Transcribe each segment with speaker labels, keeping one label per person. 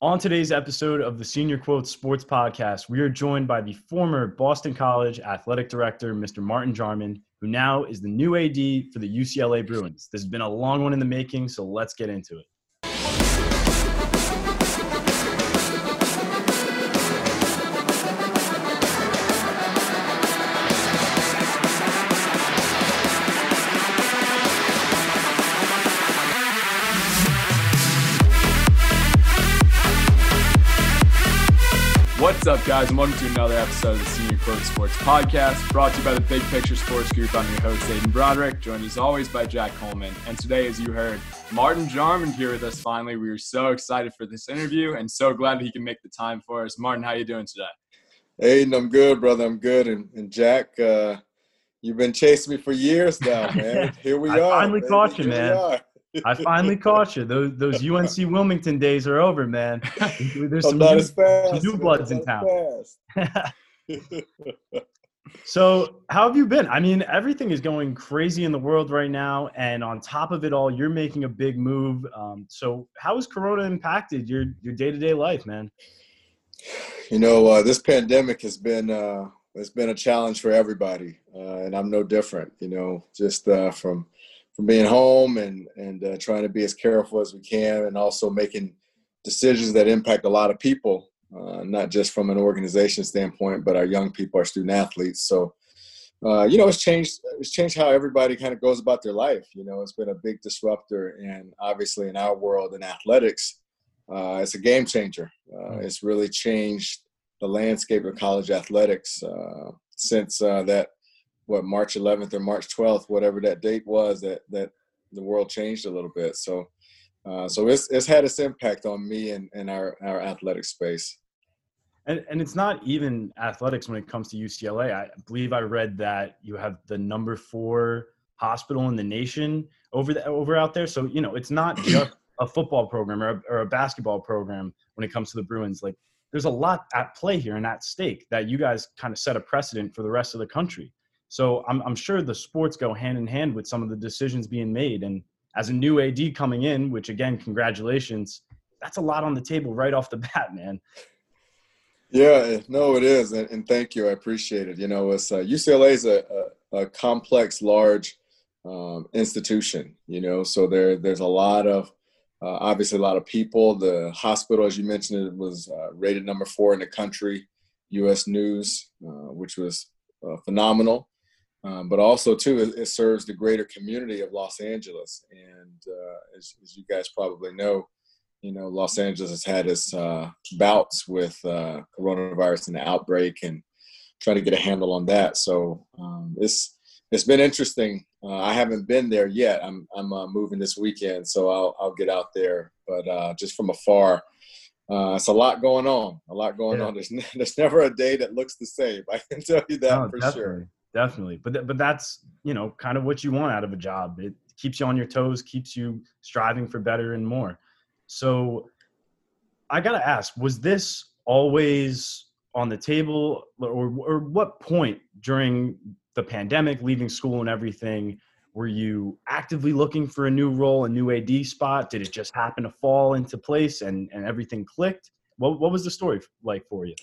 Speaker 1: On today's episode of the Senior Quotes Sports Podcast, we are joined by the former Boston College athletic director, Mr. Martin Jarmond, who now is the new AD for the UCLA Bruins. This has been a long one in the making, so let's get into it.
Speaker 2: Up, guys, and welcome to another episode of the Senior Quote Sports Podcast, brought to you by the Big Picture Sports Group. I'm your host, Aiden Broderick, joined as always by Jack Coleman. And today, as you heard, Martin Jarmond here with us finally. We are so excited for this interview and so glad he can make the time for us. Martin, how you doing today?
Speaker 3: Aiden, I'm good, brother. I'm good. And, and Jack, uh, you've been chasing me for years now, man. Here we
Speaker 1: I
Speaker 3: are.
Speaker 1: finally
Speaker 3: man.
Speaker 1: caught you,
Speaker 3: Here we
Speaker 1: man. I finally caught you. Those those UNC Wilmington days are over, man. There's
Speaker 3: I'm
Speaker 1: some new,
Speaker 3: as fast.
Speaker 1: new bloods in town. so, how have you been? I mean, everything is going crazy in the world right now, and on top of it all, you're making a big move. Um, so, how has Corona impacted your your day to day life, man?
Speaker 3: you know, uh, this pandemic has been uh, has been a challenge for everybody, uh, and I'm no different. You know, just uh, from from being home and and uh, trying to be as careful as we can, and also making decisions that impact a lot of people, uh, not just from an organization standpoint, but our young people, our student athletes. So. Uh, you know, it's changed. It's changed how everybody kind of goes about their life. You know, it's been a big disruptor, and obviously in our world in athletics, uh, it's a game changer. Uh, it's really changed the landscape of college athletics uh, since uh, that what March 11th or March 12th, whatever that date was, that that the world changed a little bit. So, uh, so it's it's had its impact on me and, and our our athletic space.
Speaker 1: And and it's not even athletics when it comes to UCLA. I believe I read that you have the number four hospital in the nation over the, over out there. So you know, it's not just a football program or a, or a basketball program when it comes to the Bruins. Like, there's a lot at play here and at stake that you guys kind of set a precedent for the rest of the country. So I'm I'm sure the sports go hand in hand with some of the decisions being made. And as a new AD coming in, which again, congratulations, that's a lot on the table right off the bat, man.
Speaker 3: Yeah, no, it is, and, and thank you. I appreciate it. You know, it's uh, UCLA is a, a, a complex, large um, institution. You know, so there there's a lot of uh, obviously a lot of people. The hospital, as you mentioned, it was uh, rated number four in the country, U.S. News, uh, which was uh, phenomenal. Um, but also too, it, it serves the greater community of Los Angeles, and uh, as, as you guys probably know, you know, Los Angeles has had its uh, bouts with uh, coronavirus and the outbreak, and trying to get a handle on that. So um, it's it's been interesting. Uh, I haven't been there yet. I'm I'm uh, moving this weekend, so I'll I'll get out there. But uh, just from afar, uh, it's a lot going on. A lot going
Speaker 1: Yeah.
Speaker 3: on. There's n- there's never a day that looks the same. I can tell you that
Speaker 1: No,
Speaker 3: for
Speaker 1: definitely,
Speaker 3: sure.
Speaker 1: Definitely. But th- but that's, you know, kind of what you want out of a job. It keeps you on your toes, keeps you striving for better and more. So I got to ask, was this always on the table or or what point during the pandemic, leaving school and everything, were you actively looking for a new role, a new AD spot? Did it just happen to fall into place and and everything clicked? What what was the story like for you?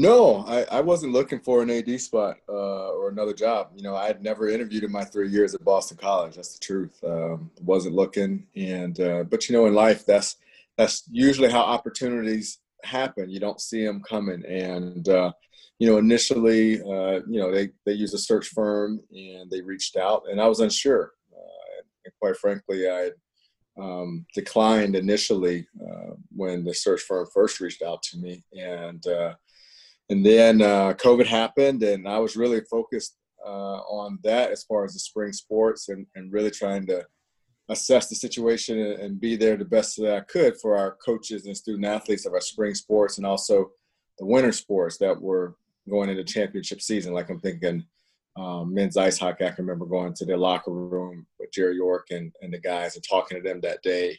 Speaker 3: No, I, I wasn't looking for an AD spot uh, or another job. You know, I had never interviewed in my three years at Boston College. That's the truth. Um, wasn't looking, and uh, but you know, in life, that's that's usually how opportunities happen. You don't see them coming, and uh, you know, initially, uh, you know, they they used a search firm and they reached out, and I was unsure. Uh, and quite frankly, I um, declined initially uh, when the search firm first reached out to me, and and then uh, COVID happened, and I was really focused uh, on that as far as the spring sports, and, and really trying to assess the situation and, be there the best that I could for our coaches and student athletes of our spring sports, and also the winter sports that were going into championship season. Like I'm thinking um, men's ice hockey. I can remember going to their locker room with Jerry York and, and the guys and talking to them that day.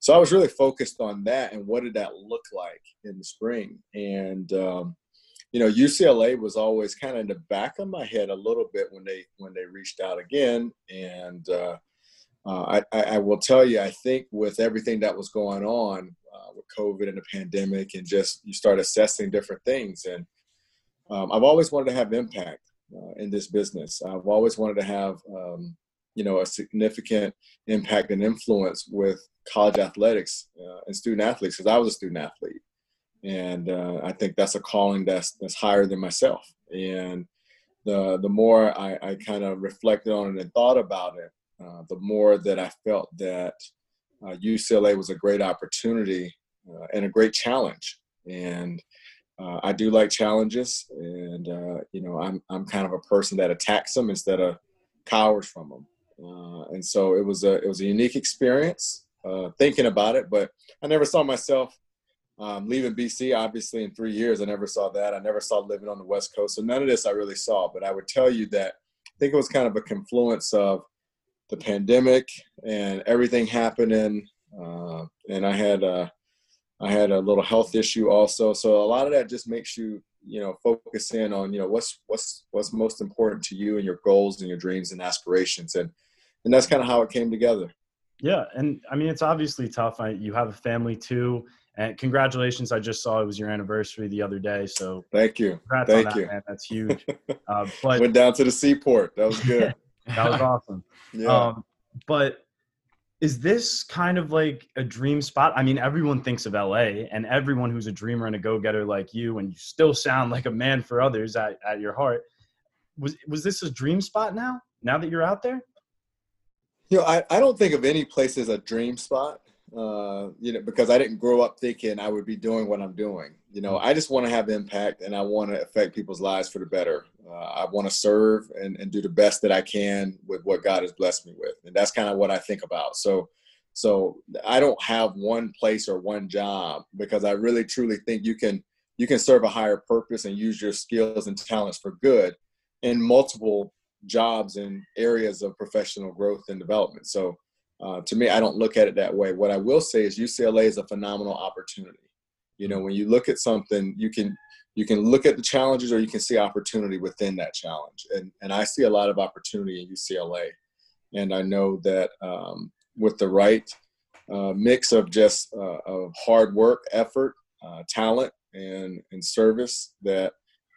Speaker 3: So I was really focused on that and what did that look like in the spring. And um, you know, UCLA was always kind of in the back of my head a little bit when they when they reached out again. And uh, uh, I, I, will tell you, I think with everything that was going on uh, with COVID and the pandemic, and just you start assessing different things. And um, I've always wanted to have impact uh, in this business. I've always wanted to have, um, you know, a significant impact and influence with college athletics uh, and student athletes because I was a student athlete, and uh, I think that's a calling that's that's higher than myself. And the the more I, I kind of reflected on it and thought about it, uh, the more that I felt that uh, UCLA was a great opportunity uh, and a great challenge. And uh, I do like challenges, and uh, you know, I'm I'm kind of a person that attacks them instead of cowers from them. And so it was a it was a unique experience thinking about it, but I never saw myself um, leaving BC, obviously, in three years, I never saw that. I never saw living on the West Coast. So none of this I really saw. But I would tell you that I think it was kind of a confluence of the pandemic and everything happening. Uh, and I had a, I had a little health issue also. So a lot of that just makes you, you know, focus in on, you know, what's what's what's most important to you and your goals and your dreams and aspirations. And and that's kind of how it came together.
Speaker 1: Yeah, and I mean it's obviously tough. I, you have a family too, and congratulations! I just saw it was your anniversary the other day. So
Speaker 3: thank you, thank
Speaker 1: that,
Speaker 3: you.
Speaker 1: Man. That's huge. Uh, but
Speaker 3: went down to the seaport. That was good.
Speaker 1: that was awesome. yeah. Um, but is this kind of like a dream spot? I mean, everyone thinks of LA, and everyone who's a dreamer and a go-getter like you, and you still sound like a man for others at, at your heart. Was was this a dream spot now? Now that you're out there?
Speaker 3: You know, I, I don't think of any place as a dream spot, uh, you know, because I didn't grow up thinking I would be doing what I'm doing. You know, I just want to have impact and I want to affect people's lives for the better. Uh, I want to serve and, and do the best that I can with what God has blessed me with. And that's kind of what I think about. So, so I don't have one place or one job because I really truly think you can you can serve a higher purpose and use your skills and talents for good in multiple jobs and areas of professional growth and development. So uh, to me, I don't look at it that way. What I will say is UCLA is a phenomenal opportunity. You know, when you look at something, you can you can look at the challenges or you can see opportunity within that challenge. And and I see a lot of opportunity in UCLA, and I know that um, with the right uh, mix of just uh, of hard work, effort, uh, talent, and and service, that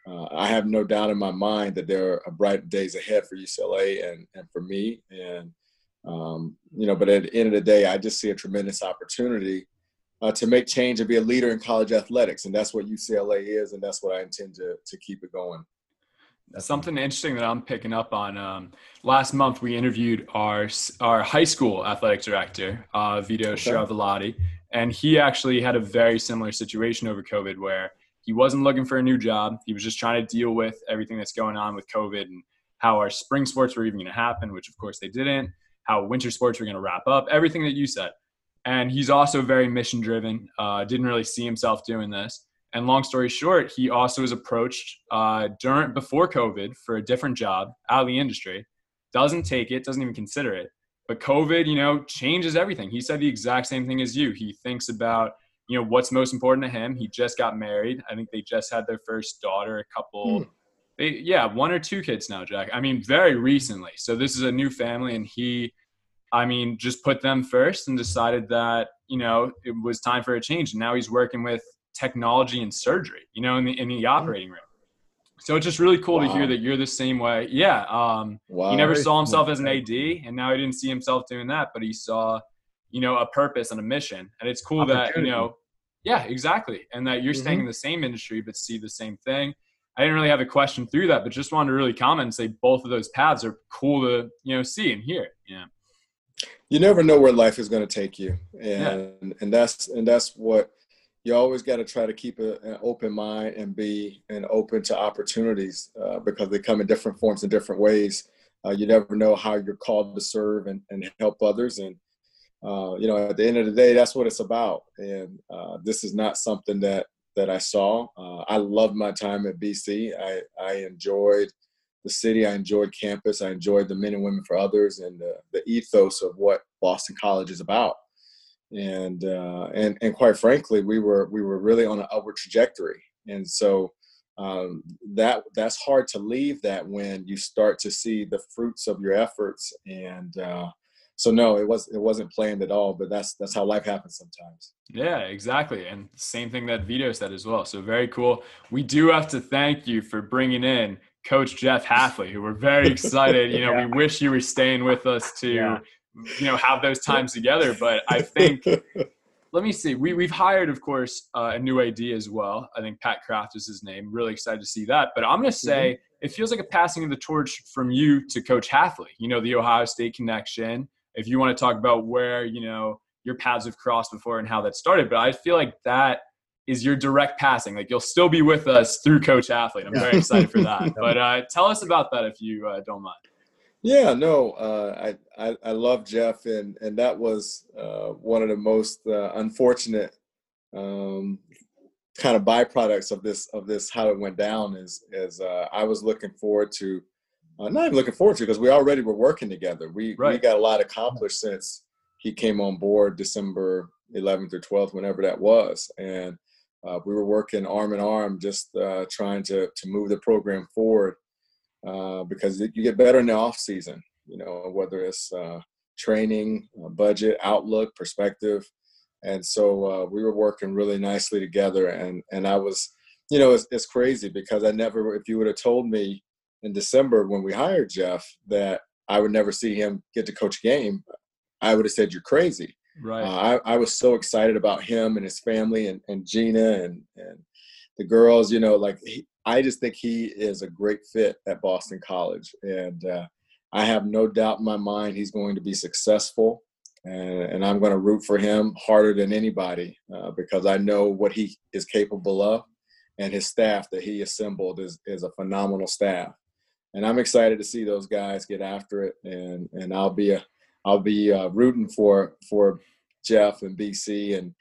Speaker 3: uh, I have no doubt in my mind that there are bright days ahead for UCLA and, and for me. And, um, you know, but at the end of the day, I just see a tremendous opportunity uh, to make change and be a leader in college athletics. And that's what UCLA is. And that's what I intend to, to keep it going.
Speaker 2: Something interesting that I'm picking up on. Um, last month, we interviewed our our high school athletic director, uh, Vito okay. and he actually had a very similar situation over COVID where he wasn't looking for a new job. He was just trying to deal with everything that's going on with COVID and how our spring sports were even going to happen, which of course they didn't, how winter sports were going to wrap up, everything that you said. And he's also very mission driven, uh, didn't really see himself doing this. And long story short, he also was approached uh, during before COVID for a different job out of the industry. Doesn't take it, doesn't even consider it. But COVID, you know, changes everything. He said the exact same thing as you. He thinks about you know what's most important to him. He just got married. I think they just had their first daughter. A couple, mm. They yeah, one or two kids now, Jack. I mean, very recently. So this is a new family, and he, I mean, just put them first and decided that you know it was time for a change. And now he's working with technology and surgery. You know, in the in the hmm. operating room. So it's just really cool wow. to hear that you're the same way. Yeah. Um, wow. He never saw himself as an AD, and now he didn't see himself doing that, but he saw you know, a purpose and a mission. And it's cool that, you know, yeah, exactly. And that you're mm-hmm. staying in the same industry but see the same thing. I didn't really have a question through that, but just wanted to really comment and say both of those paths are cool to, you know, see and hear. Yeah.
Speaker 3: You never know where life is going to take you. And yeah. and that's and that's what you always got to try to keep a, an open mind and be and open to opportunities uh, because they come in different forms and different ways. Uh, you never know how you're called to serve and, and help others. And uh, you know, at the end of the day, that's what it's about. And uh, this is not something that that I saw. Uh, I loved my time at BC. I I enjoyed the city. I enjoyed campus. I enjoyed the men and women for others and the, the ethos of what Boston College is about. And uh, and and quite frankly, we were we were really on an upward trajectory. And so um, that that's hard to leave that when you start to see the fruits of your efforts and uh, so no, it was it wasn't planned at all. But that's that's how life happens sometimes.
Speaker 2: Yeah, exactly. And same thing that Vito said as well. So very cool. We do have to thank you for bringing in Coach Jeff Hafley, who we're very excited. You know, yeah. we wish you were staying with us to, yeah. you know, have those times together. But I think, let me see. We we've hired, of course, uh, a new AD as well. I think Pat Kraft is his name. Really excited to see that. But I'm going to say mm-hmm. it feels like a passing of the torch from you to Coach Hafley. You know, the Ohio State connection. If you want to talk about where you know your paths have crossed before and how that started, but I feel like that is your direct passing. Like you'll still be with us through Coach Hafley. I'm very excited for that. But uh, tell us about that if you uh, don't mind.
Speaker 3: Yeah, no, uh, I, I, I love Jeff, and and that was uh, one of the most uh, unfortunate um, kind of byproducts of this of this how it went down. Is is uh, I was looking forward to, not even looking forward to it because we already were working together. We right. we got a lot accomplished since he came on board December 11th or 12th, whenever that was, and uh, we were working arm in arm, just uh, trying to to move the program forward uh, because you get better in the off season. You know, whether it's uh, training, uh, budget, outlook, perspective, and so uh, we were working really nicely together. And and I was, you know, it's, it's crazy because I never, if you would have told me in December when we hired Jeff that I would never see him get to coach a game, I would have said you're crazy.
Speaker 2: Right.
Speaker 3: Uh, I, I was so excited about him and his family and, and Gina and, and the girls, you know, like he, I just think he is a great fit at Boston College. And uh, I have no doubt in my mind he's going to be successful. And, and I'm going to root for him harder than anybody uh, because I know what he is capable of. And his staff that he assembled is, is a phenomenal staff. And I'm excited to see those guys get after it. And, and I'll be a, I'll be uh, rooting for for Jeff and BC and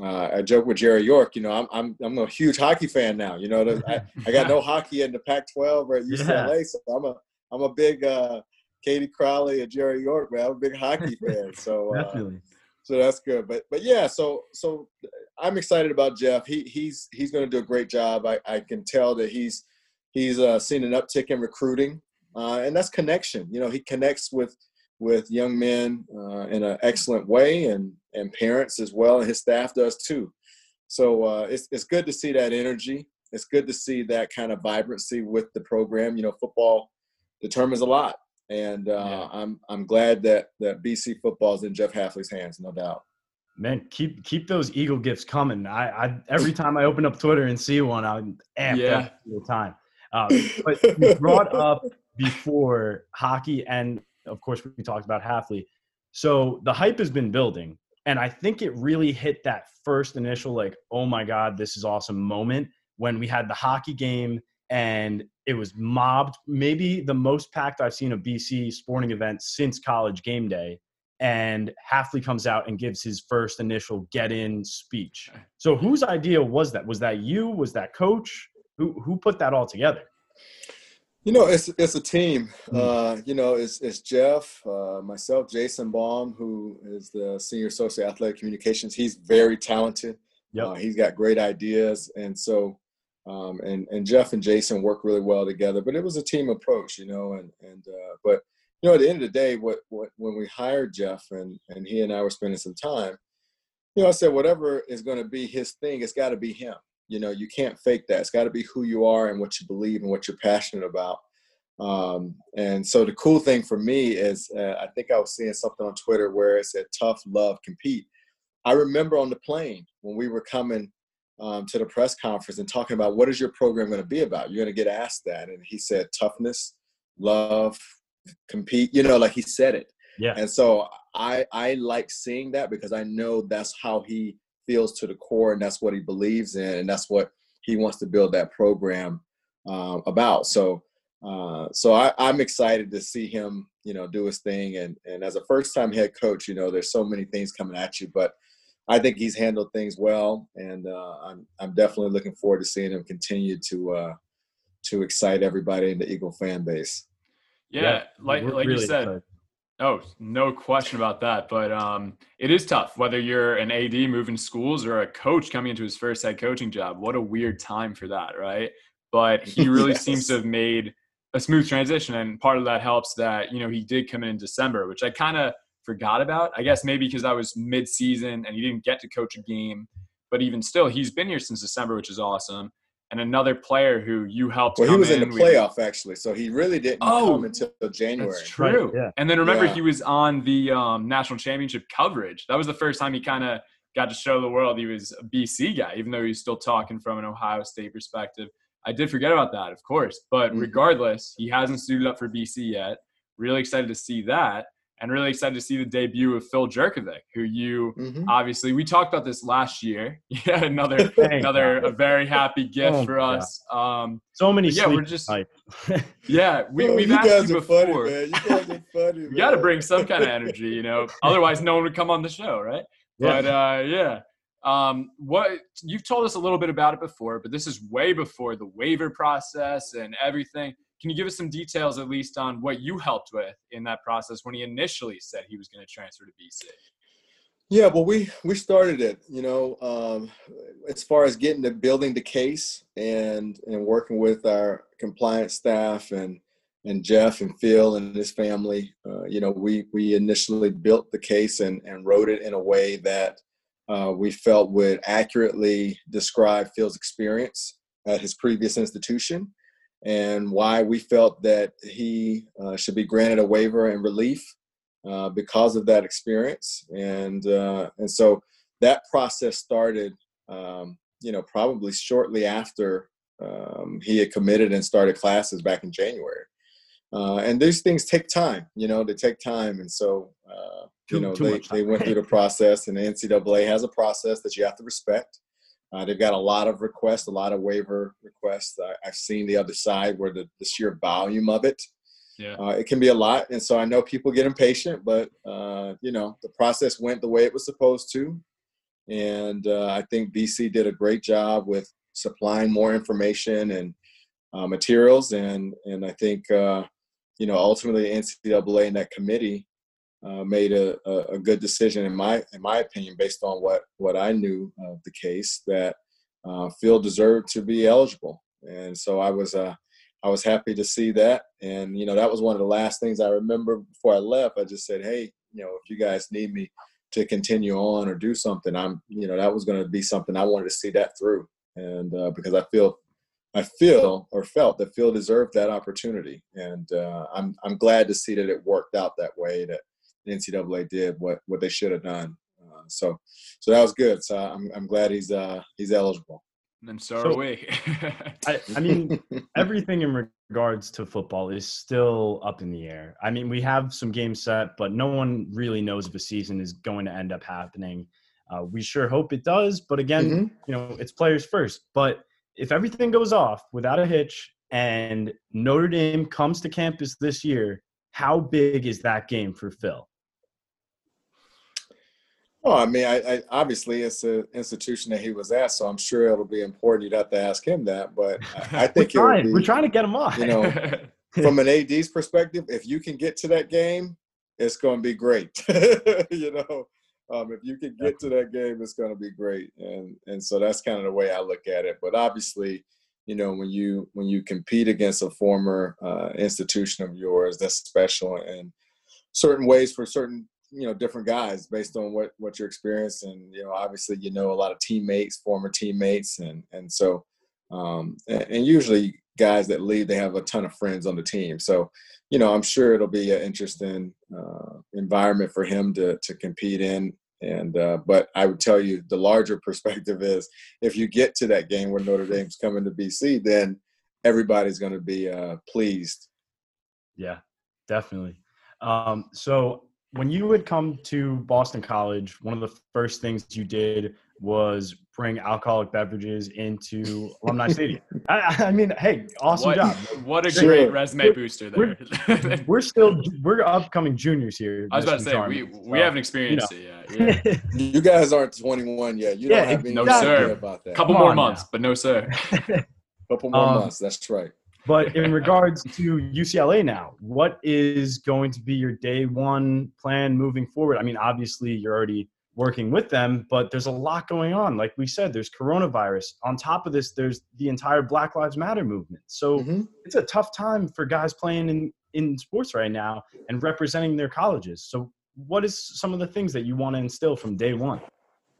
Speaker 3: uh, I joke with Jerry York. You know, I'm I'm I'm a huge hockey fan now. You know, I, I got no hockey in the Pac-12 or at UCLA, yeah. so I'm a I'm a big uh, Katie Crowley and Jerry York man. I'm a big hockey fan. So uh, so that's good. But but yeah, so so I'm excited about Jeff. He he's he's going to do a great job. I, I can tell that he's he's uh, seen an uptick in recruiting, uh, and that's connection. You know, he connects with with young men uh, in an excellent way and, and parents as well. And his staff does too. So uh, it's, it's good to see that energy. It's good to see that kind of vibrancy with the program. You know, football determines a lot. And uh, yeah. I'm, I'm glad that, that BC football is in Jeff Hafley's hands, no doubt.
Speaker 1: Man, keep keep those Eagle gifts coming. I, I every time I open up Twitter and see one, I'm amped yeah. up the time. Uh, but you brought up before hockey and of course, we talked about Hafley. So the hype has been building. And I think it really hit that first initial, like, oh my God, this is awesome moment when we had the hockey game and it was mobbed, maybe the most packed I've seen a BC sporting event since college game day. And Hafley comes out and gives his first initial get in speech. So whose idea was that? Was that you? Was that coach? Who who put that all together?
Speaker 3: You know, it's it's a team. Hmm. Uh, you know, it's it's Jeff, uh, myself, Jason Baum, who is the senior associate athletic communications. He's very talented. Yep. Uh, he's got great ideas, and so um, and and Jeff and Jason work really well together. But it was a team approach, you know. And and uh, but you know, at the end of the day, what what when we hired Jeff and and he and I were spending some time, you know, I said whatever is going to be his thing, it's got to be him you know you can't fake that. It's got to be who you are and what you believe and what you're passionate about. Um, and so the cool thing for me is uh, i think i was seeing something on twitter where it said tough love compete. I remember on the plane when we were coming um, to the press conference and talking about what is your program going to be about? You're going to get asked that. And he said toughness love compete. You know like he said it.
Speaker 1: Yeah.
Speaker 3: And so i i like seeing that because i know that's how he feels to the core, and that's what he believes in, and that's what he wants to build that program uh, about. So, uh, so I, am excited to see him, you know, do his thing. And and as a first-time head coach, you know, there's so many things coming at you, but I think he's handled things well, and uh, I'm I'm definitely looking forward to seeing him continue to uh, to excite everybody in the Eagle fan base.
Speaker 2: Yeah, yeah like like really you said. Excited Oh, no question about that. But um, it is tough whether you're an AD moving schools or a coach coming into his first head coaching job. What a weird time for that, right? But he really yes. seems to have made a smooth transition, and part of that helps that you know he did come in in December, which I kind of forgot about. I guess maybe because I was mid-season and he didn't get to coach a game, but even still, he's been here since December, which is awesome. And another player who you helped.
Speaker 3: Well, he was in,
Speaker 2: in
Speaker 3: the playoff actually, so he really didn't
Speaker 2: oh,
Speaker 3: come until January.
Speaker 2: That's true.
Speaker 1: Right, yeah.
Speaker 2: And then remember,
Speaker 3: Yeah.
Speaker 2: he was on the um, national championship coverage. That was the first time he kind of got to show the world he was a BC guy, even though he's still talking from an Ohio State perspective. I did forget about that, of course. But
Speaker 3: Mhm.
Speaker 2: regardless, he hasn't suited up for BC yet. Really excited to see that. And really excited to see the debut of Phil Jurkovec, who you
Speaker 3: Mhm.
Speaker 2: obviously we talked about this last year. Yeah, another another
Speaker 1: God.
Speaker 2: a very happy gift
Speaker 1: Oh
Speaker 2: for
Speaker 1: my
Speaker 2: us. Um,
Speaker 1: So many
Speaker 2: Yeah, we're just-
Speaker 1: nights.
Speaker 2: yeah, we,
Speaker 3: Oh,
Speaker 2: we've
Speaker 3: you
Speaker 2: asked
Speaker 3: guys
Speaker 2: you
Speaker 3: are
Speaker 2: before.
Speaker 3: funny, man. You guys are funny.
Speaker 2: we got to bring some kind of energy, you know. Otherwise, no one would come on the show, right?
Speaker 1: Yeah.
Speaker 2: But uh, yeah, um, what you've told us a little bit about it before, but this is way before the waiver process and everything. Can you give us some details, at least, on what you helped with in that process when he initially said he was going to transfer to BC?
Speaker 3: Yeah, well, we we started it, you know, um, as far as getting to building the case and and working with our compliance staff and and Jeff and Phil and his family. Uh, you know, we we initially built the case and and wrote it in a way that uh, we felt would accurately describe Phil's experience at his previous institution and why we felt that he uh, should be granted a waiver and relief uh, because of that experience, and uh, and so that process started, um, you know, probably shortly after um, he had committed and started classes back in January. Uh, and these things take time, you know, they take time, and so uh,
Speaker 1: Too-
Speaker 3: you know they, they went through the process, and the NCAA has a process that you have to respect. Uh, they've got a lot of requests, a lot of waiver requests. I, I've seen the other side where the, the sheer volume of it
Speaker 2: Yeah.
Speaker 3: uh, it can be a lot and so i know people get impatient but uh, you know the process went the way it was supposed to and uh, i think bc did a great job with supplying more information and uh, materials and and i think uh, you know ultimately ncaa and that committee uh, made a, a, good decision in my in my opinion based on what what i knew of the case that uh, phil deserved to be eligible and so i was uh, I was happy to see that. And, you know, that was one of the last things I remember before I left. I just said, hey, you know, if you guys need me to continue on or do something, I'm, you know, that was going to be something I wanted to see that through. And uh, because I feel, I feel or felt that Phil deserved that opportunity. And uh, I'm, I'm glad to see that it worked out that way, that NCAA did what, what they should have done. Uh, so, so that was good. So I'm, I'm glad he's, uh, he's eligible.
Speaker 2: And so,
Speaker 1: So-
Speaker 2: are we.
Speaker 1: I, I mean, everything in regards to football is still up in the air. I mean, we have some games set, but no one really knows if a season is going to end up happening. Uh, we sure hope it does, but again,
Speaker 3: Mhm.
Speaker 1: you know, it's players first. But if everything goes off without a hitch and Notre Dame comes to campus this year, how big is that game for Phil?
Speaker 3: Oh, I mean, I, I obviously it's an institution that he was at, so I'm sure it'll be important. You'd have to ask him that, but I, I think
Speaker 1: we're trying,
Speaker 3: be,
Speaker 1: we're trying to get him on.
Speaker 3: you know, from an AD's perspective, if you can get to that game, it's going to be great. you know, um, if you can get to that game, it's going to be great, and and so that's kind of the way I look at it. But obviously, you know, when you when you compete against a former uh, institution of yours, that's special in certain ways for certain you know different guys based on what what your experience and you know obviously you know a lot of teammates former teammates and and so um and, and usually guys that leave they have a ton of friends on the team. So you know i'm sure it'll be an interesting uh, environment for him to to compete in. And uh, but i would tell you the larger perspective is if you get to that game where notre dame's coming to bc then everybody's going to be uh, pleased.
Speaker 1: Yeah, definitely. Um, so when you would come to Boston College, one of the first things you did was bring alcoholic beverages into Alumni Stadium. I, I mean, hey, awesome
Speaker 2: what,
Speaker 1: job.
Speaker 2: what a
Speaker 3: Sure.
Speaker 2: great resume
Speaker 1: We're-
Speaker 2: booster there.
Speaker 1: We're still we're upcoming juniors here.
Speaker 2: I was about to
Speaker 1: Mr.
Speaker 2: say we we
Speaker 1: so,
Speaker 2: haven't experienced it yet. Yeah.
Speaker 3: you guys aren't 21 yet you
Speaker 1: Yeah,
Speaker 3: don't have any
Speaker 2: no,
Speaker 3: idea
Speaker 2: sir.
Speaker 3: about that
Speaker 2: Couple
Speaker 1: Come
Speaker 2: more months,
Speaker 1: now.
Speaker 2: but no sir.
Speaker 3: couple more
Speaker 1: Um,
Speaker 3: months that's right
Speaker 1: But in regards to UCLA now, what is going to be your day one plan moving forward? I mean, obviously you're already working with them, but there's a lot going on. Like we said, there's coronavirus. On top of this, there's the entire Black Lives Matter movement. So
Speaker 3: Mhm.
Speaker 1: it's a tough time for guys playing in, in sports right now and representing their colleges. So what is some of the things that you want to instill from day one?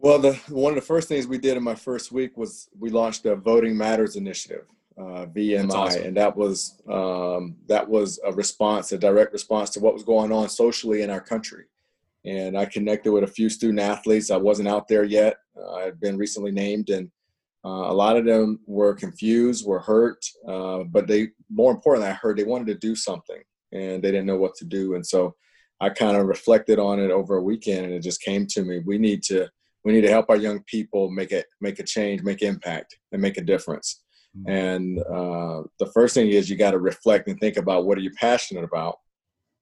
Speaker 3: Well, the one of the first things we did in my first week was we launched a Voting Matters initiative, uh, VMI, awesome. and that was um, that was a response, a direct response to what was going on socially in our country. And I connected with a few student athletes. I wasn't out there yet. Uh, I had been recently named, and uh, a lot of them were confused, were hurt, uh, but they more importantly, I heard they wanted to do something and they didn't know what to do. And so I kind of reflected on it over a weekend, and it just came to me: we need to we need to help our young people make it make a change, make impact, and make a difference. Mm-hmm. And uh, the first thing is you got to reflect and think about what are you passionate about.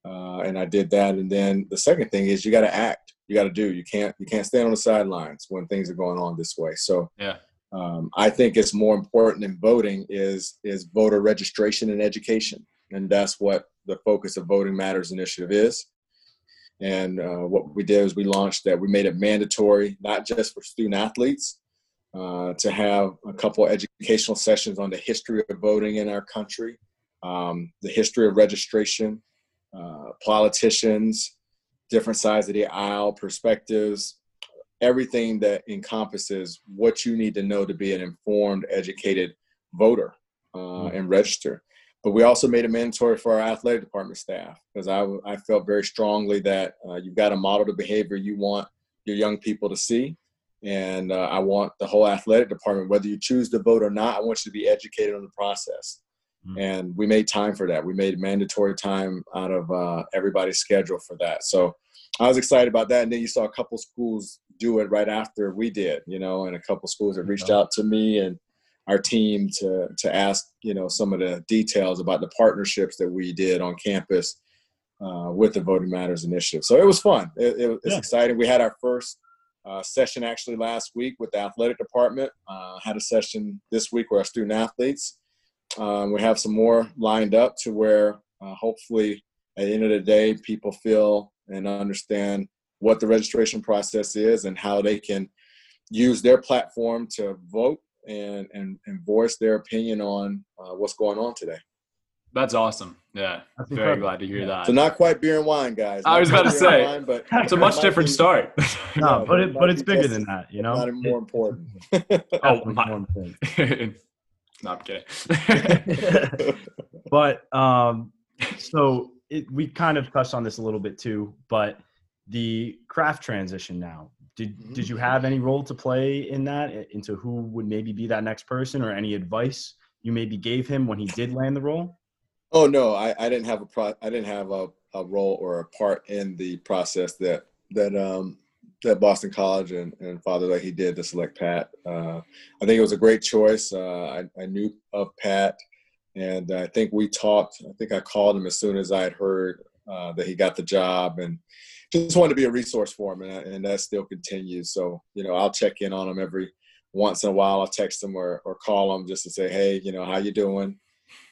Speaker 3: Uh, and I did that. And then the second thing is you got to act. You got to do. You can't you can't stand on the sidelines when things are going on this way. So
Speaker 2: yeah.
Speaker 3: Um, I think it's more important than voting is is voter registration and education, and that's what the focus of Voting Matters initiative is. And uh, what we did is we launched that. We made it mandatory, not just for student athletes, uh, to have a couple educational sessions on the history of voting in our country, um, the history of registration, uh, politicians, different sides of the aisle, perspectives, everything that encompasses what you need to know to be an informed, educated voter uh, mm-hmm. and register. But we also made it mandatory for our athletic department staff because I, I felt very strongly that uh, you've got to model the behavior you want your young people to see. And uh, I want the whole athletic department, whether you choose to vote or not, I want you to be educated on the process. Mm-hmm. And we made time for that. We made mandatory time out of uh, everybody's schedule for that. So I was excited about that. And then you saw a couple schools do it right after we did, you know, and a couple schools have reached out to me and our team to to ask you know some of the details about the partnerships that we did on campus uh, with the Voting Matters initiative. So it was fun. It, it, it's yeah. exciting. We had our first uh, session actually last week with the athletic department. Uh, had a session this week with our student athletes. Um, we have some more lined up to where uh, hopefully at the end of the day people feel and understand what the registration process is and how they can use their platform to vote and and, and voice their opinion on uh, what's going on today.
Speaker 2: That's awesome. Yeah, That's very glad to hear yeah. that.
Speaker 3: So not quite beer and wine, guys.
Speaker 2: Not I was about to say, wine, but it's a much different be, start.
Speaker 1: no, but it, but it's bigger than that, you know.
Speaker 3: Not more important.
Speaker 2: oh, my. more important. not kidding.
Speaker 1: but um, so it, we kind of touched on this a little bit too, but the Kraft transition now did mm-hmm. did you have any role to play in that into who would maybe be that next person or any advice you maybe gave him when he did land the role
Speaker 3: oh no i, I didn't have a pro i didn't have a, a role or a part in the process that that um that boston college and, and father that he did to select pat uh, i think it was a great choice uh, I, I knew of pat and i think we talked i think i called him as soon as i had heard uh, that he got the job and just wanted to be a resource for him, and, and that still continues. So you know, I'll check in on him every once in a while. I'll text him or, or call him just to say, hey, you know, how you doing?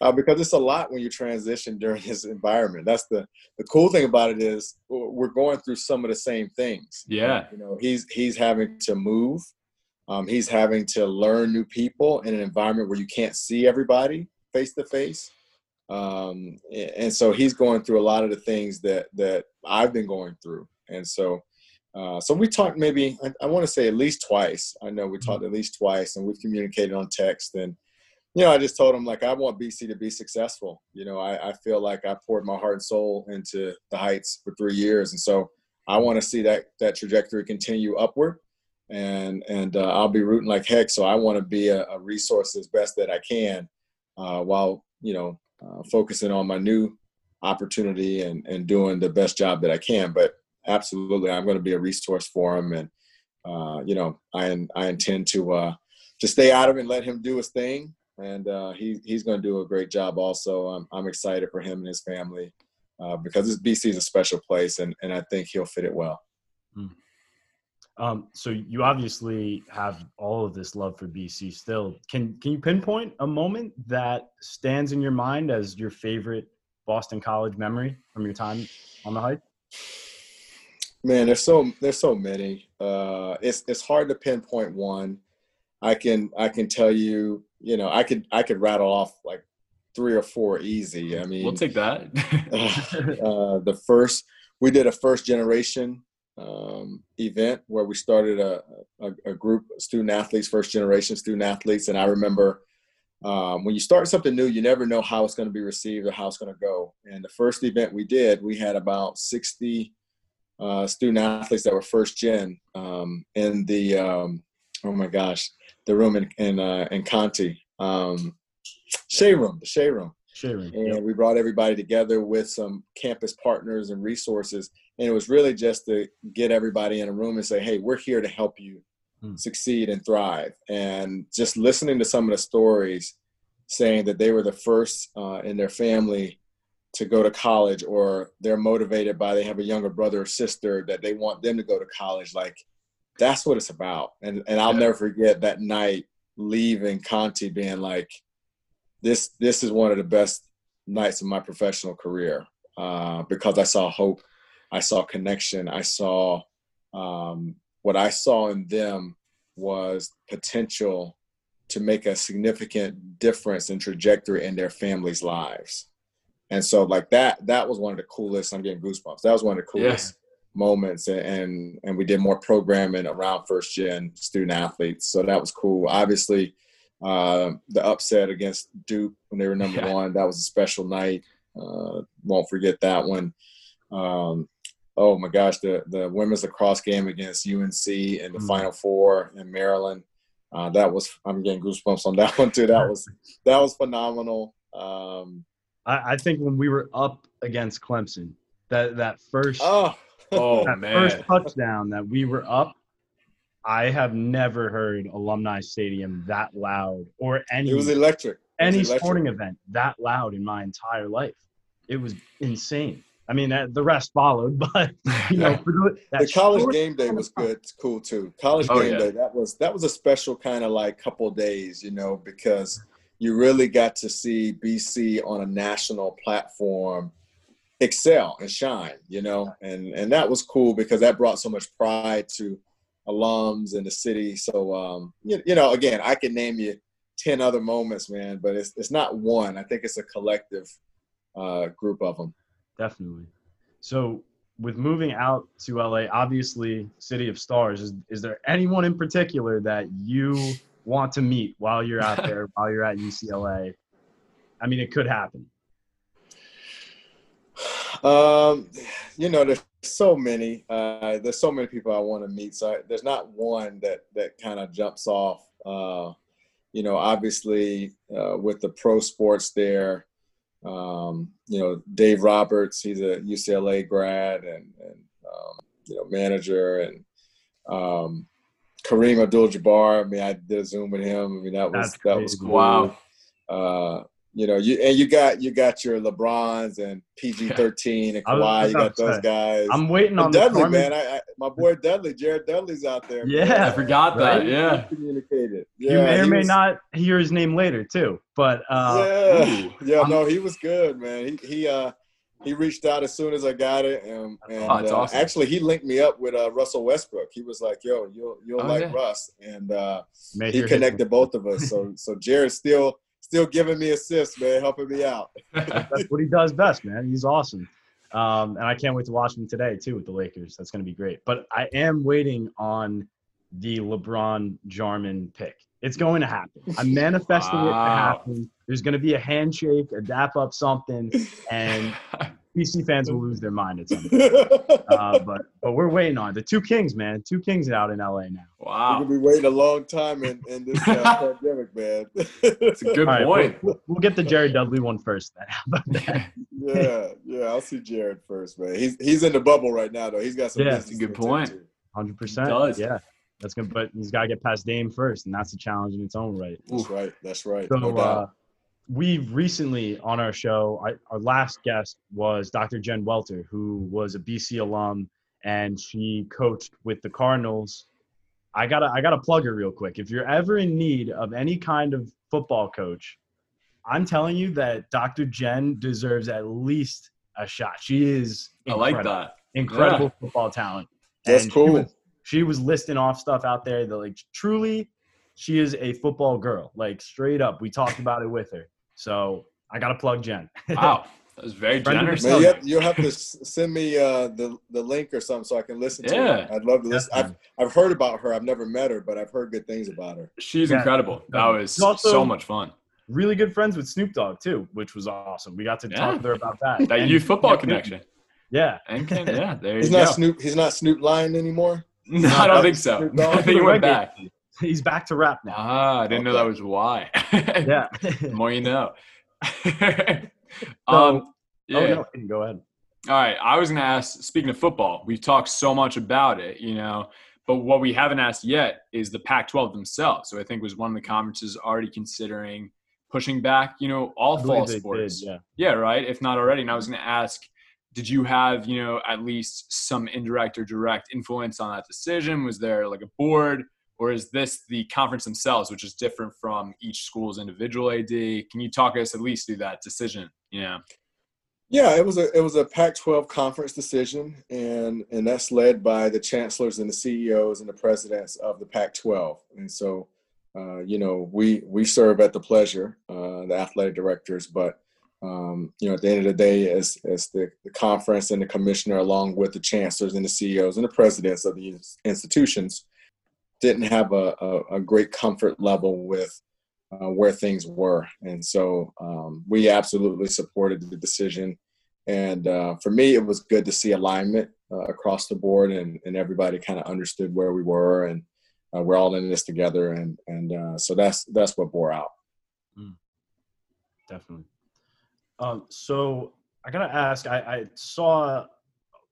Speaker 3: Uh, because it's a lot when you transition during this environment. That's the the cool thing about it is we're going through some of the same things.
Speaker 2: Yeah,
Speaker 3: you know, he's he's having to move. Um, he's having to learn new people in an environment where you can't see everybody face to face. Um, and so he's going through a lot of the things that that I've been going through. And so, uh, so we talked maybe I, I want to say at least twice. I know we mm-hmm. talked at least twice, and we've communicated on text. And you know, I just told him like I want BC to be successful. You know, I, I feel like I poured my heart and soul into the heights for three years, and so I want to see that that trajectory continue upward. And and uh, I'll be rooting like heck. So I want to be a, a, resource as best that I can, uh, while you know uh, focusing on my new opportunity and, and doing the best job that I can. But absolutely, I'm going to be a resource for him. And, uh, you know, I, I intend to, uh, to stay out of it and let him do his thing. And uh, he, he's going to do a great job also. I'm, I'm excited for him and his family uh, because this BC is a special place and, and I think he'll fit it well. Mm.
Speaker 1: Um, so you obviously have all of this love for BC still. Can can you pinpoint a moment that stands in your mind as your favorite Boston College memory from your time on the hike?
Speaker 3: Man, there's so there's so many. Uh, it's it's hard to pinpoint one. I can I can tell you, you know, I could I could rattle off like three or four easy. I mean,
Speaker 2: we'll take that.
Speaker 3: uh, the first we did a first generation um, event where we started a, a, a, group of student athletes, first generation student athletes. And I remember um, when you start something new, you never know how it's going to be received or how it's going to go. And the first event we did, we had about 60 uh, student athletes that were first gen um, in the, um, oh my gosh, the room in, in, uh, in Conte, um, Shea Room, the Shea Room.
Speaker 1: Shea Room.
Speaker 3: And we brought everybody together with some campus partners and resources and it was really just to get everybody in a room and say hey we're here to help you hmm. succeed and thrive and just listening to some of the stories saying that they were the first uh, in their family to go to college or they're motivated by they have a younger brother or sister that they want them to go to college like that's what it's about and and I'll yeah. never forget that night leaving Conte being like this this is one of the best nights of my professional career uh, because I saw hope I saw connection. I saw um, what I saw in them was potential to make a significant difference in trajectory in their families' lives. And so like that, that was one of the coolest, I'm getting goosebumps. That was one of the coolest. Moments. And, and we did more programming around first gen student athletes. So that was cool. Obviously, uh, the upset against Duke when they were number yeah. one, that was a special night. Uh, won't forget that one. Um, oh my gosh, the the women's lacrosse game against UNC in the mm Final Four in Maryland. Uh, that was I'm getting goosebumps on that one too. That was that was phenomenal. Um,
Speaker 1: I, I, think when we were up against Clemson, that that first
Speaker 3: oh,
Speaker 2: oh
Speaker 1: that
Speaker 2: man.
Speaker 1: first touchdown that we were up, I have never heard Alumni Stadium that loud or any.
Speaker 3: It was electric. It
Speaker 1: any
Speaker 3: was electric.
Speaker 1: sporting event that loud in my entire life. It was insane. I mean, the rest followed, but you know,
Speaker 3: the, the college game day was good. It's cool too. College oh, game yeah. day that was that was a special kind of like couple days, you know, because you really got to see BC on a national platform excel and shine, you know, and and that was cool because that brought so much pride to alums in the city. So um, you, you know, again, I can name you ten other moments, man, but it's it's not one. I think it's a collective uh, group of them.
Speaker 1: Definitely. So with moving out to LA, obviously City of Stars, is, is there anyone in particular that you want to meet while you're out there, while you're at UCLA? I mean, it could happen.
Speaker 3: Um, you know, there's so many. Uh, there's so many people I want to meet. So I, there's not one that that kind of jumps off. Uh, you know, obviously uh, with the pro sports there, um, you know, Dave Roberts, he's a UCLA grad and, and um, you know, manager, and um, Kareem Abdul-Jabbar. I mean, I did a Zoom with him. I mean, that was That's that was cool.
Speaker 2: Wow.
Speaker 3: Uh, you know, you and you got you got your LeBrons and PG thirteen and Kawhi. You got those guys.
Speaker 1: I'm waiting on
Speaker 3: Dudley, man. I, I, my boy Dudley, Jared Dudley's out there.
Speaker 1: Yeah,
Speaker 3: man.
Speaker 2: I forgot that. Right? Yeah,
Speaker 3: communicated.
Speaker 1: Yeah, you may or may was, not hear his name later too, but uh,
Speaker 3: yeah, ooh, yeah, I'm, no, he was good, man. He he uh he reached out as soon as I got it, and, and oh, uh, awesome. actually he linked me up with uh, Russell Westbrook. He was like, "Yo, you'll you'll oh, like yeah. Russ," and uh, he connected both of us. So so Jared still still giving me assists, man, helping me out.
Speaker 1: That's what he does best, man. He's awesome. Um, and I can't wait to watch him today too with the Lakers. That's going to be great. But I am waiting on the LeBron Jarmond pick. It's going to happen. I'm manifesting wow. it to happen. There's going to be a handshake, a dap up, something, and BC fans will lose their mind at some point. Uh, but but we're waiting on it. the two Kings, man. Two Kings out in LA now.
Speaker 2: Wow,
Speaker 3: we're gonna be waiting a long time in, in this uh, pandemic, man.
Speaker 2: It's a good right, point.
Speaker 1: We'll, we'll, get the Jared Dudley one first. Then how about that?
Speaker 3: yeah, yeah. I'll see Jared first, man. He's he's in the bubble right now, though. He's got some.
Speaker 2: Yeah, that's a good point.
Speaker 1: Hundred percent. Yeah. That's good, but he's got to get past Dame first, and that's a challenge in its own right.
Speaker 3: That's right. That's right.
Speaker 1: So,
Speaker 3: no
Speaker 1: uh, we've recently on our show, I, our last guest was Dr. Jen Welter, who was a BC alum and she coached with the Cardinals. I gotta I gotta plug her real quick. If you're ever in need of any kind of football coach, I'm telling you that Dr. Jen deserves at least a shot. She is
Speaker 2: I like that.
Speaker 1: Incredible yeah. football talent.
Speaker 3: That's and cool.
Speaker 1: She was, she was listing off stuff out there that like truly she is a football girl. Like straight up. We talked about it with her. So I got to plug Jen.
Speaker 2: wow. That was very generous.
Speaker 3: Man, you
Speaker 1: yeah.
Speaker 3: have, you'll have to s- send me uh, the the link or something so I can listen to
Speaker 2: Yeah.
Speaker 3: it. I'd love to listen. I've, I've heard about her. I've never met her, but I've heard good things about her.
Speaker 2: She's
Speaker 1: Yeah.
Speaker 2: incredible. That was
Speaker 1: also-
Speaker 2: so much fun.
Speaker 1: Really good friends with Snoop Dogg too, which was awesome. We got to
Speaker 2: Yeah.
Speaker 1: talk to her about that.
Speaker 2: That
Speaker 1: And-
Speaker 2: youth football
Speaker 1: yeah,
Speaker 2: connection.
Speaker 1: Yeah.
Speaker 2: And can, yeah, there
Speaker 3: He's
Speaker 2: you
Speaker 3: not
Speaker 2: go.
Speaker 3: Snoop. He's not Snoop Lion anymore.
Speaker 2: No, I don't think so. I think he went back.
Speaker 1: He's back to rap now.
Speaker 2: Ah, I didn't know that was why.
Speaker 1: Yeah.
Speaker 2: The more you know.
Speaker 1: So-
Speaker 2: um, yeah.
Speaker 1: Oh no, go ahead.
Speaker 2: All right. I was going to ask, speaking of football, we've talked so much about it, you know, but what we haven't asked yet is the Pac 12 themselves. So I think was one of the conferences already considering pushing back, you know, all fall sports.
Speaker 1: did, yeah.
Speaker 2: Yeah, right. If not already. And I was going to ask, did you have, you know, at least some indirect or direct influence on that decision? Was there like a board? Or is this the conference themselves, which is different from each school's individual AD? Can you talk us at least through that decision? Yeah.
Speaker 3: Yeah, it was a it was a Pac-12 conference decision, and and that's led by the chancellors and the CEOs and the presidents of the Pac-12. And so, uh, you know, we we serve at the pleasure, uh, the athletic directors, but um, you know, at the end of the day, as as the, the conference and the commissioner, along with the chancellors and the CEOs and the presidents of the institutions, didn't have a, a, a great comfort level with uh, where things were. And so um, we absolutely supported the decision. And uh, for me, it was good to see alignment uh, across the board and, and everybody kind of understood where we were and uh, we're all in this together. And, and uh, so that's, that's what bore out.
Speaker 1: Definitely. Um, so I gotta ask. I, I saw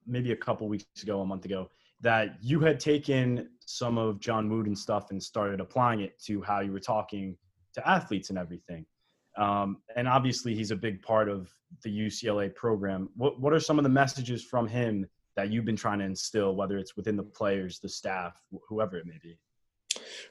Speaker 1: maybe a couple weeks ago, a month ago, that you had taken some of John Wooden's stuff and started applying it to how you were talking to athletes and everything. Um, and obviously, he's a big part of the UCLA program. What What are some of the messages from him that you've been trying to instill, whether it's within the players, the staff, wh- whoever it may be?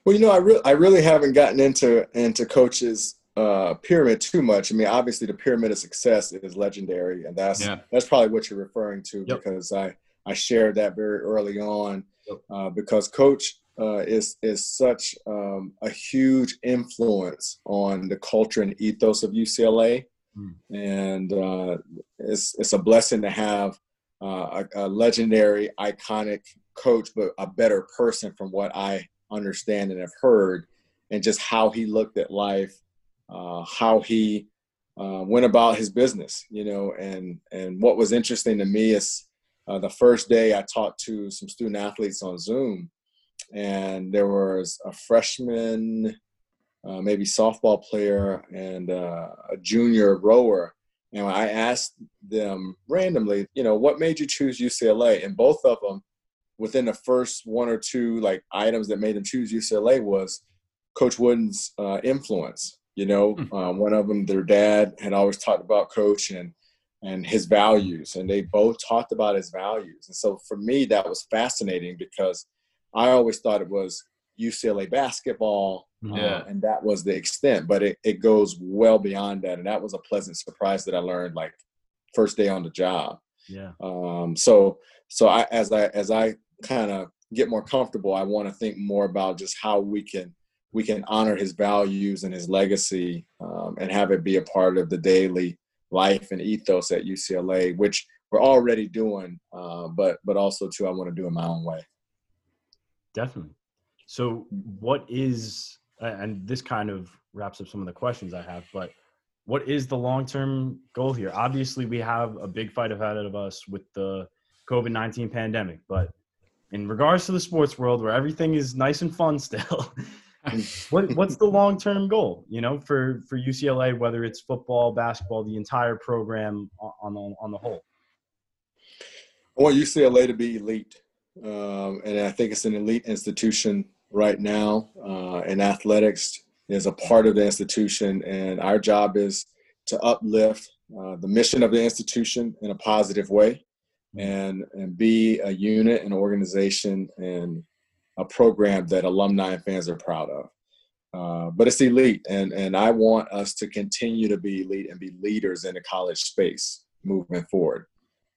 Speaker 3: Well, you know, I really, I really haven't gotten into into coaches uh, pyramid too much. I mean, obviously, the pyramid of success is legendary, and that's
Speaker 2: Yeah.
Speaker 3: that's probably what you're referring to
Speaker 1: Yep.
Speaker 3: because I I shared that very early on
Speaker 1: Yep.
Speaker 3: Uh, because coach uh, is is such um, a huge influence on the culture and ethos of UCLA,
Speaker 1: Mm.
Speaker 3: and uh, it's it's a blessing to have uh, a, a legendary, iconic coach, but a better person from what I understand and have heard, and just how he looked at life, uh, how he uh, went about his business, you know, and and what was interesting to me is uh, the first day I talked to some student athletes on Zoom, and there was a freshman, uh, maybe softball player, and uh, a junior rower. And I asked them randomly, you know, what made you choose UCLA? And both of them, within the first one or two like items that made them choose UCLA was Coach Wooden's uh, influence. You know,
Speaker 2: Hmm.
Speaker 3: uh, one of them, their dad had always talked about Coach and and his values, and they both talked about his values. And so for me, that was fascinating because I always thought it was UCLA basketball, uh, and that was the extent. But it, it goes well beyond that, and that was a pleasant surprise that I learned like first day on the job.
Speaker 1: Yeah.
Speaker 3: Um, so so I as I as I kind of get more comfortable, I want to think more about just how we can we can honor his values and his legacy um, and have it be a part of the daily life and ethos at UCLA, which we're already doing, uh, but but also too I want to do it my own way.
Speaker 1: Definitely. So, what is, and this kind of wraps up some of the questions I have, but what is the long term goal here? Obviously, we have a big fight ahead of us with the COVID 19 pandemic, but in regards to the sports world where everything is nice and fun still, what, what's the long term goal, you know, for, for UCLA, whether it's football, basketball, the entire program on, on, the, on the whole?
Speaker 3: I want UCLA to be elite, um, and I think it's an elite institution right now. Uh, and athletics is a part of the institution, and our job is to uplift uh, the mission of the institution in a positive way, and and be a unit, an organization, and a program that alumni and fans are proud of. Uh, but it's elite, and and I want us to continue to be elite and be leaders in the college space moving forward.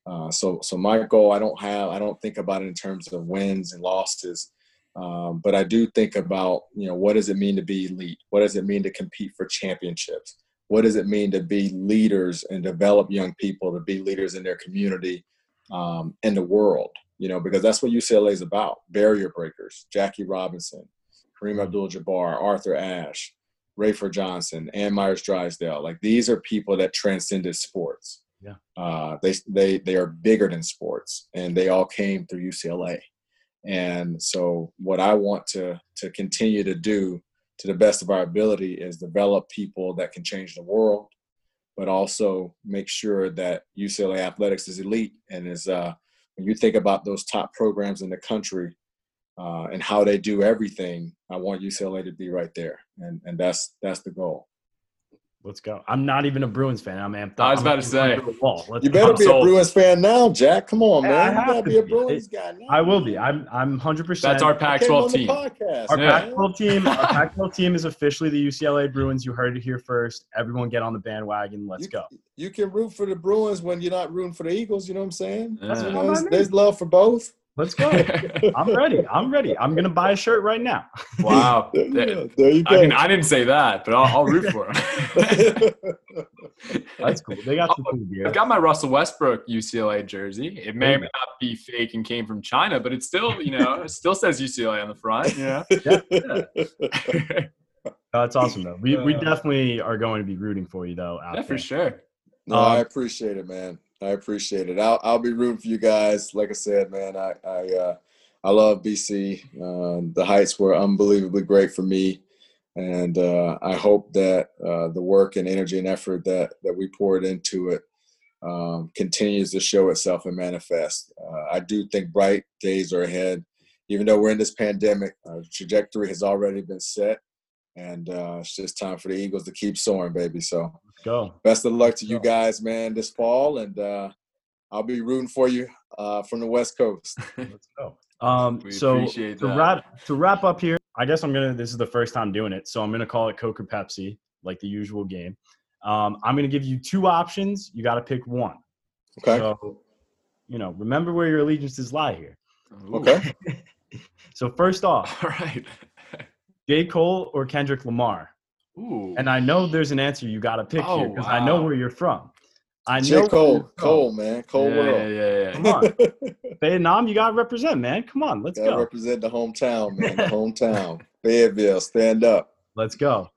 Speaker 3: Uh, so, so my goal, I don't have, I don't think about it in terms of wins and losses, um, but I do think about, you know, what does it mean to be elite? What does it mean to compete for championships? what does it mean to be leaders and develop young people to be leaders in their community um, and the world? You know, because that's what UCLA is about: barrier breakers. Jackie Robinson, Kareem Abdul-Jabbar, Arthur Ashe, Rafer Johnson, Ann Meyers Drysdale. Like these are people that transcended sports.
Speaker 1: Yeah.
Speaker 3: Uh, they they they are bigger than sports, and they all came through UCLA. And so, what I want to to continue to do to the best of our ability is develop people that can change the world, but also make sure that UCLA athletics is elite and is. Uh, you think about those top programs in the country uh, and how they do everything, I want UCLA to be right there, and and that's that's the goal.
Speaker 1: Let's go. I'm not even a Bruins fan. I'm amped.
Speaker 2: I was
Speaker 1: I'm
Speaker 2: about to say.
Speaker 1: Let's
Speaker 3: You better
Speaker 2: I'm
Speaker 3: be
Speaker 2: sold.
Speaker 3: a Bruins fan now, Jack. Come on, man.
Speaker 1: I
Speaker 3: You
Speaker 1: have
Speaker 3: gotta
Speaker 1: to
Speaker 3: be a
Speaker 1: be.
Speaker 3: Bruins guy now.
Speaker 1: I will be. I'm I'm 100. percent
Speaker 2: That's our
Speaker 3: Came
Speaker 2: Pac-12 team.
Speaker 3: podcast,
Speaker 1: Our
Speaker 2: Yeah.
Speaker 1: Pac-12 team. Our Pac-12 team is officially the UCLA Bruins. You heard it here first. Everyone, get on the bandwagon. Let's
Speaker 3: You-
Speaker 1: go.
Speaker 3: You can root for the Bruins when you're not rooting for the Eagles. You know what I'm saying?
Speaker 2: That's
Speaker 3: You
Speaker 2: what
Speaker 3: know,
Speaker 1: I
Speaker 3: there's,
Speaker 1: mean.
Speaker 3: there's love for both.
Speaker 1: Let's go. I'm ready. I'm ready. I'm gonna buy a shirt right now.
Speaker 2: wow.
Speaker 3: There,
Speaker 2: That-
Speaker 3: there you
Speaker 2: I
Speaker 3: go.
Speaker 2: mean, I didn't say that, but I'll, I'll root for him.
Speaker 1: That's cool. They got some cool
Speaker 2: I've got my Russell Westbrook UCLA jersey. It may or may not be fake and came from China, but it still, you know, it still says UCLA on the front. Yeah.
Speaker 1: That's awesome though. We we definitely are going to be rooting for you though. Out
Speaker 2: yeah, for sure.
Speaker 3: no, I
Speaker 1: Um,
Speaker 3: appreciate it, man. I appreciate it. I'll I'll be rooting for you guys. Like I said, man, I I uh, I love BC. Um, the Heights were unbelievably great for me, and uh, I hope that uh, the work and energy and effort that that we poured into it um, continues to show itself and manifest. Uh, I do think bright days are ahead. Even though we're in this pandemic, our trajectory has already been set, and uh, it's just time for the Eagles to keep soaring, baby. So
Speaker 1: go.
Speaker 3: best of luck to you guys, man, this fall, and uh, I'll be rooting for you uh, from the West Coast.
Speaker 1: Let's go. Um,
Speaker 2: We
Speaker 1: so
Speaker 2: appreciate
Speaker 1: to
Speaker 2: that.
Speaker 1: wrap to wrap up here, I guess I'm gonna. This is the first time doing it, so I'm gonna call it Coke or Pepsi, like the usual game. Um, I'm gonna give you two options. You got to pick one.
Speaker 3: Okay.
Speaker 1: So, you know, remember where your allegiances lie here.
Speaker 2: Ooh.
Speaker 3: Okay.
Speaker 1: So first off,
Speaker 2: All right.
Speaker 1: J. Cole or Kendrick Lamar.
Speaker 2: Ooh.
Speaker 1: And I know there's an answer you got to pick here
Speaker 2: Oh,
Speaker 1: because I know where you're from. I know
Speaker 3: J. Cole,
Speaker 1: you're from.
Speaker 3: Cole, man, Cole
Speaker 2: yeah,
Speaker 3: World.
Speaker 2: yeah, yeah,
Speaker 1: Come
Speaker 2: yeah.
Speaker 1: on, Fayettenam, you got to represent, man. Come on, let's
Speaker 3: Gotta
Speaker 1: go.
Speaker 3: represent the hometown, man. The hometown. Fayetteville, stand up.
Speaker 1: Let's go.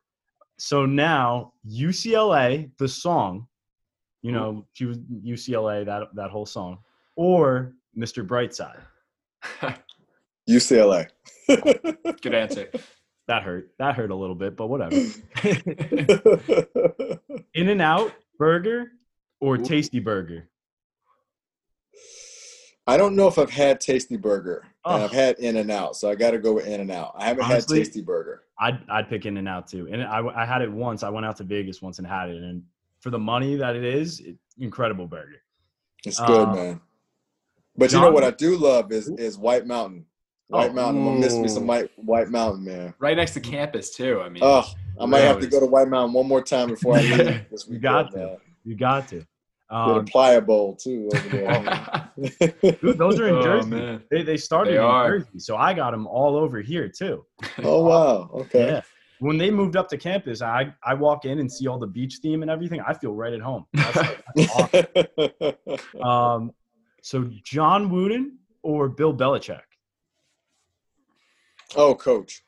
Speaker 1: So now UCLA, the song, you know, she was UCLA that that whole song, or Mr. Brightside.
Speaker 3: UCLA.
Speaker 2: Good answer.
Speaker 1: That hurt. That hurt a little bit, but whatever. In and Out Burger or Tasty Burger.
Speaker 3: I don't know if I've had Tasty Burger.
Speaker 1: Oh.
Speaker 3: I've had In and Out, so I got to go with In and Out. I haven't
Speaker 1: Honestly-
Speaker 3: had Tasty Burger.
Speaker 1: I'd I'd pick In and Out too. And I I had it once. I went out to Vegas once and had it, and for the money that it is, it, incredible burger.
Speaker 3: It's good,
Speaker 1: Uh,
Speaker 3: man. But you know what I do love is is White Mountain. White
Speaker 1: Oh,
Speaker 3: Mountain. I'm gonna miss me some. White White Mountain, man.
Speaker 2: Right next to campus too. I mean,
Speaker 3: Oh, I might have to go to White Mountain one more time before I leave this
Speaker 1: You
Speaker 3: weekend.
Speaker 1: got to.
Speaker 3: man.
Speaker 1: You got to. Um,
Speaker 3: a playa bowl too over there.
Speaker 1: dude, those are in
Speaker 2: Oh,
Speaker 1: Jersey.
Speaker 2: man.
Speaker 1: They they started
Speaker 2: They
Speaker 1: in
Speaker 2: are.
Speaker 1: Jersey, so I got them all over here too.
Speaker 3: oh wow. Okay.
Speaker 1: Yeah. When they moved up to campus, I I walk in and see all the beach theme and everything. I feel right at home. That's, that's awesome. Um, so John Wooden or Bill Belichick?
Speaker 3: Oh, coach,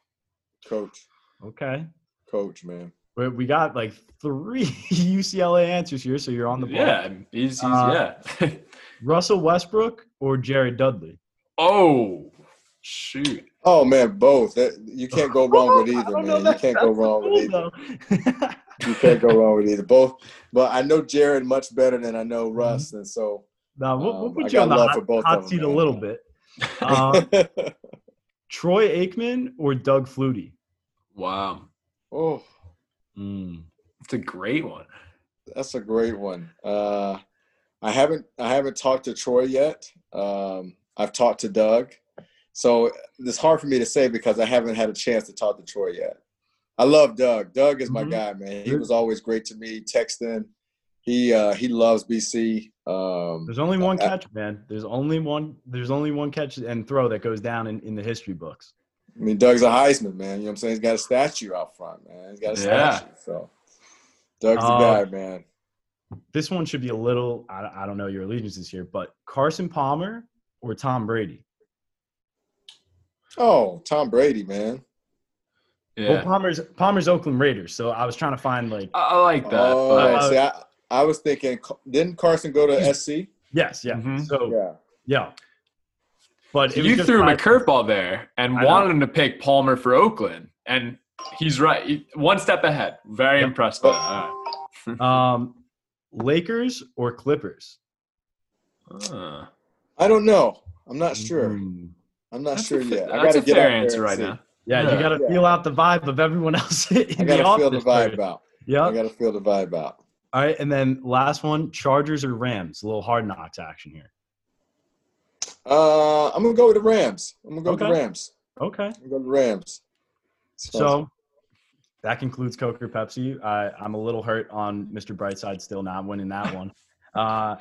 Speaker 3: coach,
Speaker 1: Okay.
Speaker 3: coach, man.
Speaker 1: We, we got like three UCLA answers here, so you're on the ball.
Speaker 2: yeah, he's, he's
Speaker 1: Uh,
Speaker 2: yeah.
Speaker 1: Russell Westbrook or Jared Dudley?
Speaker 2: oh, shoot.
Speaker 3: Oh man, both. That, you can't go wrong with either,
Speaker 1: don't
Speaker 3: man. You can't go wrong
Speaker 1: cool,
Speaker 3: with either. You can't go wrong with either. Both, but I know Jared much better than I know
Speaker 1: Mm-hmm.
Speaker 3: Russ, and so
Speaker 1: no, we'll, we'll
Speaker 3: Um,
Speaker 1: put
Speaker 3: I
Speaker 1: you on the
Speaker 3: love
Speaker 1: hot,
Speaker 3: for both
Speaker 1: hot
Speaker 3: of them,
Speaker 1: seat a little bit. Um, Troy Aikman or Doug Flutie?
Speaker 2: wow.
Speaker 3: oh,
Speaker 1: Mm.
Speaker 2: It's a great one.
Speaker 3: that's a great one. Uh, I haven't I haven't talked to Troy yet. Um, I've talked to Doug, so it's hard for me to say because I haven't had a chance to talk to Troy yet. I love Doug. Doug is my
Speaker 1: Mhm.
Speaker 3: guy, man. He was always great to me. Texting, he uh, he loves BC. Um,
Speaker 1: There's only one
Speaker 3: I-
Speaker 1: catch, man. There's only one. There's only one catch and throw that goes down in, in the history books.
Speaker 3: I mean, Doug's a Heisman, man. You know what I'm saying? He's got a statue out front, man. He's got a
Speaker 2: Yeah.
Speaker 3: statue. So, Doug's the
Speaker 1: Uh,
Speaker 3: guy, man.
Speaker 1: This one should be a little. I, I don't know your allegiances here, but Carson Palmer or Tom Brady.
Speaker 3: Oh, Tom Brady, man.
Speaker 2: Yeah.
Speaker 1: Well, Palmer's Palmer's Oakland Raiders, so I was trying to find like
Speaker 2: I, I like that.
Speaker 3: oh,
Speaker 2: but-
Speaker 3: see, I, I was thinking, didn't Carson go to SC?
Speaker 1: yes, yeah.
Speaker 2: Mhm.
Speaker 1: So
Speaker 3: Yeah.
Speaker 1: yeah, but it was
Speaker 2: you threw him a
Speaker 1: I-
Speaker 2: curveball there and
Speaker 1: I know.
Speaker 2: wanted him to pick Palmer for Oakland, and he's right. One step ahead. Very
Speaker 1: Yep.
Speaker 2: impressed by that. All
Speaker 1: Um, Lakers or Clippers?
Speaker 2: Uh,
Speaker 3: I don't know. I'm not sure.
Speaker 1: Mm.
Speaker 3: I'm not
Speaker 2: that's
Speaker 3: sure
Speaker 2: a, fa-
Speaker 3: yet. I gotta
Speaker 2: a
Speaker 3: get
Speaker 2: fair answer right
Speaker 3: see.
Speaker 2: now.
Speaker 1: Yeah,
Speaker 2: Yeah.
Speaker 1: you got to
Speaker 3: Yeah.
Speaker 1: feel out the vibe of everyone else in
Speaker 3: I gotta feel the
Speaker 1: office.
Speaker 3: vibe out.
Speaker 1: Yeah.
Speaker 3: I gotta feel the vibe out.
Speaker 1: All right, and then last one: Chargers or Rams? A little hard knocks action here.
Speaker 3: Uh, I'm gonna go with the Rams. I'm gonna go with the Rams.
Speaker 1: Okay.
Speaker 3: I'm gonna go with the Rams.
Speaker 1: So that concludes Coke or Pepsi. I, I'm a little hurt on Mr. Brightside still not winning that one. Uh,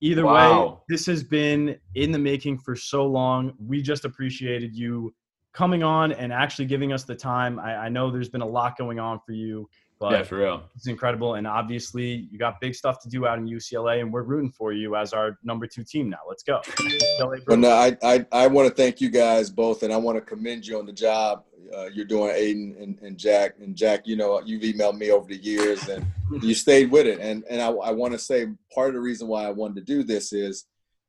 Speaker 1: either way, this has been in the making for so long. We just appreciated you coming on and actually giving us the time. I, I know there's been a lot going on for you, but
Speaker 2: Yeah, for real.
Speaker 1: it's incredible. And obviously, you got big stuff to do out in UCLA, and we're rooting for you as our number two team now. Let's go. UCLA
Speaker 3: But
Speaker 1: Bruins.
Speaker 3: no, I I, I want to thank you guys both, and I want to commend you on the job uh, you're doing, Aiden and, and Jack. And Jack, you know, you've emailed me over the years, and you stayed with it. And and I, I want to say part of the reason why I wanted to do this is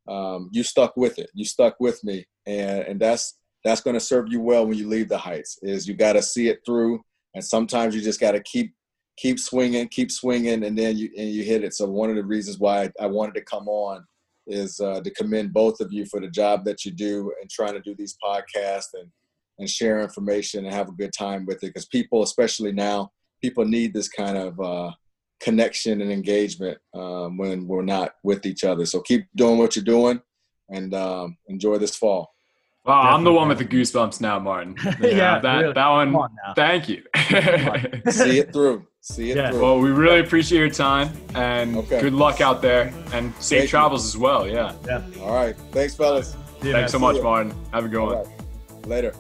Speaker 3: um, you stuck with it. You stuck with me, and and that's that's going to serve you well when you leave the heights. Is you got to see it through, and sometimes you just got to keep keep swinging, keep swinging, and then you and you hit it. So one of the reasons why I, I wanted to come on is uh, to commend both of you for the job that you do and trying to do these podcasts and and share information and have a good time with it because people, especially now, people need this kind of uh, connection and engagement um, when we're not with each other. So keep doing what you're doing and um, enjoy this fall.
Speaker 2: Wow, I'm the one with the goosebumps now, Martin.
Speaker 1: Yeah,
Speaker 2: that
Speaker 1: really.
Speaker 2: that one.
Speaker 1: On.
Speaker 2: Thank you.
Speaker 3: See it through. See it
Speaker 1: Yeah.
Speaker 3: through.
Speaker 2: well, we really appreciate your time and
Speaker 3: Okay.
Speaker 2: good luck out there and safe
Speaker 3: Thank you.
Speaker 2: travels as well. Yeah.
Speaker 1: Yeah.
Speaker 3: All right. Thanks, fellas.
Speaker 1: See you,
Speaker 2: Thanks so
Speaker 1: man.
Speaker 2: much, Martin. Have a good
Speaker 3: All
Speaker 2: one.
Speaker 3: right. Later.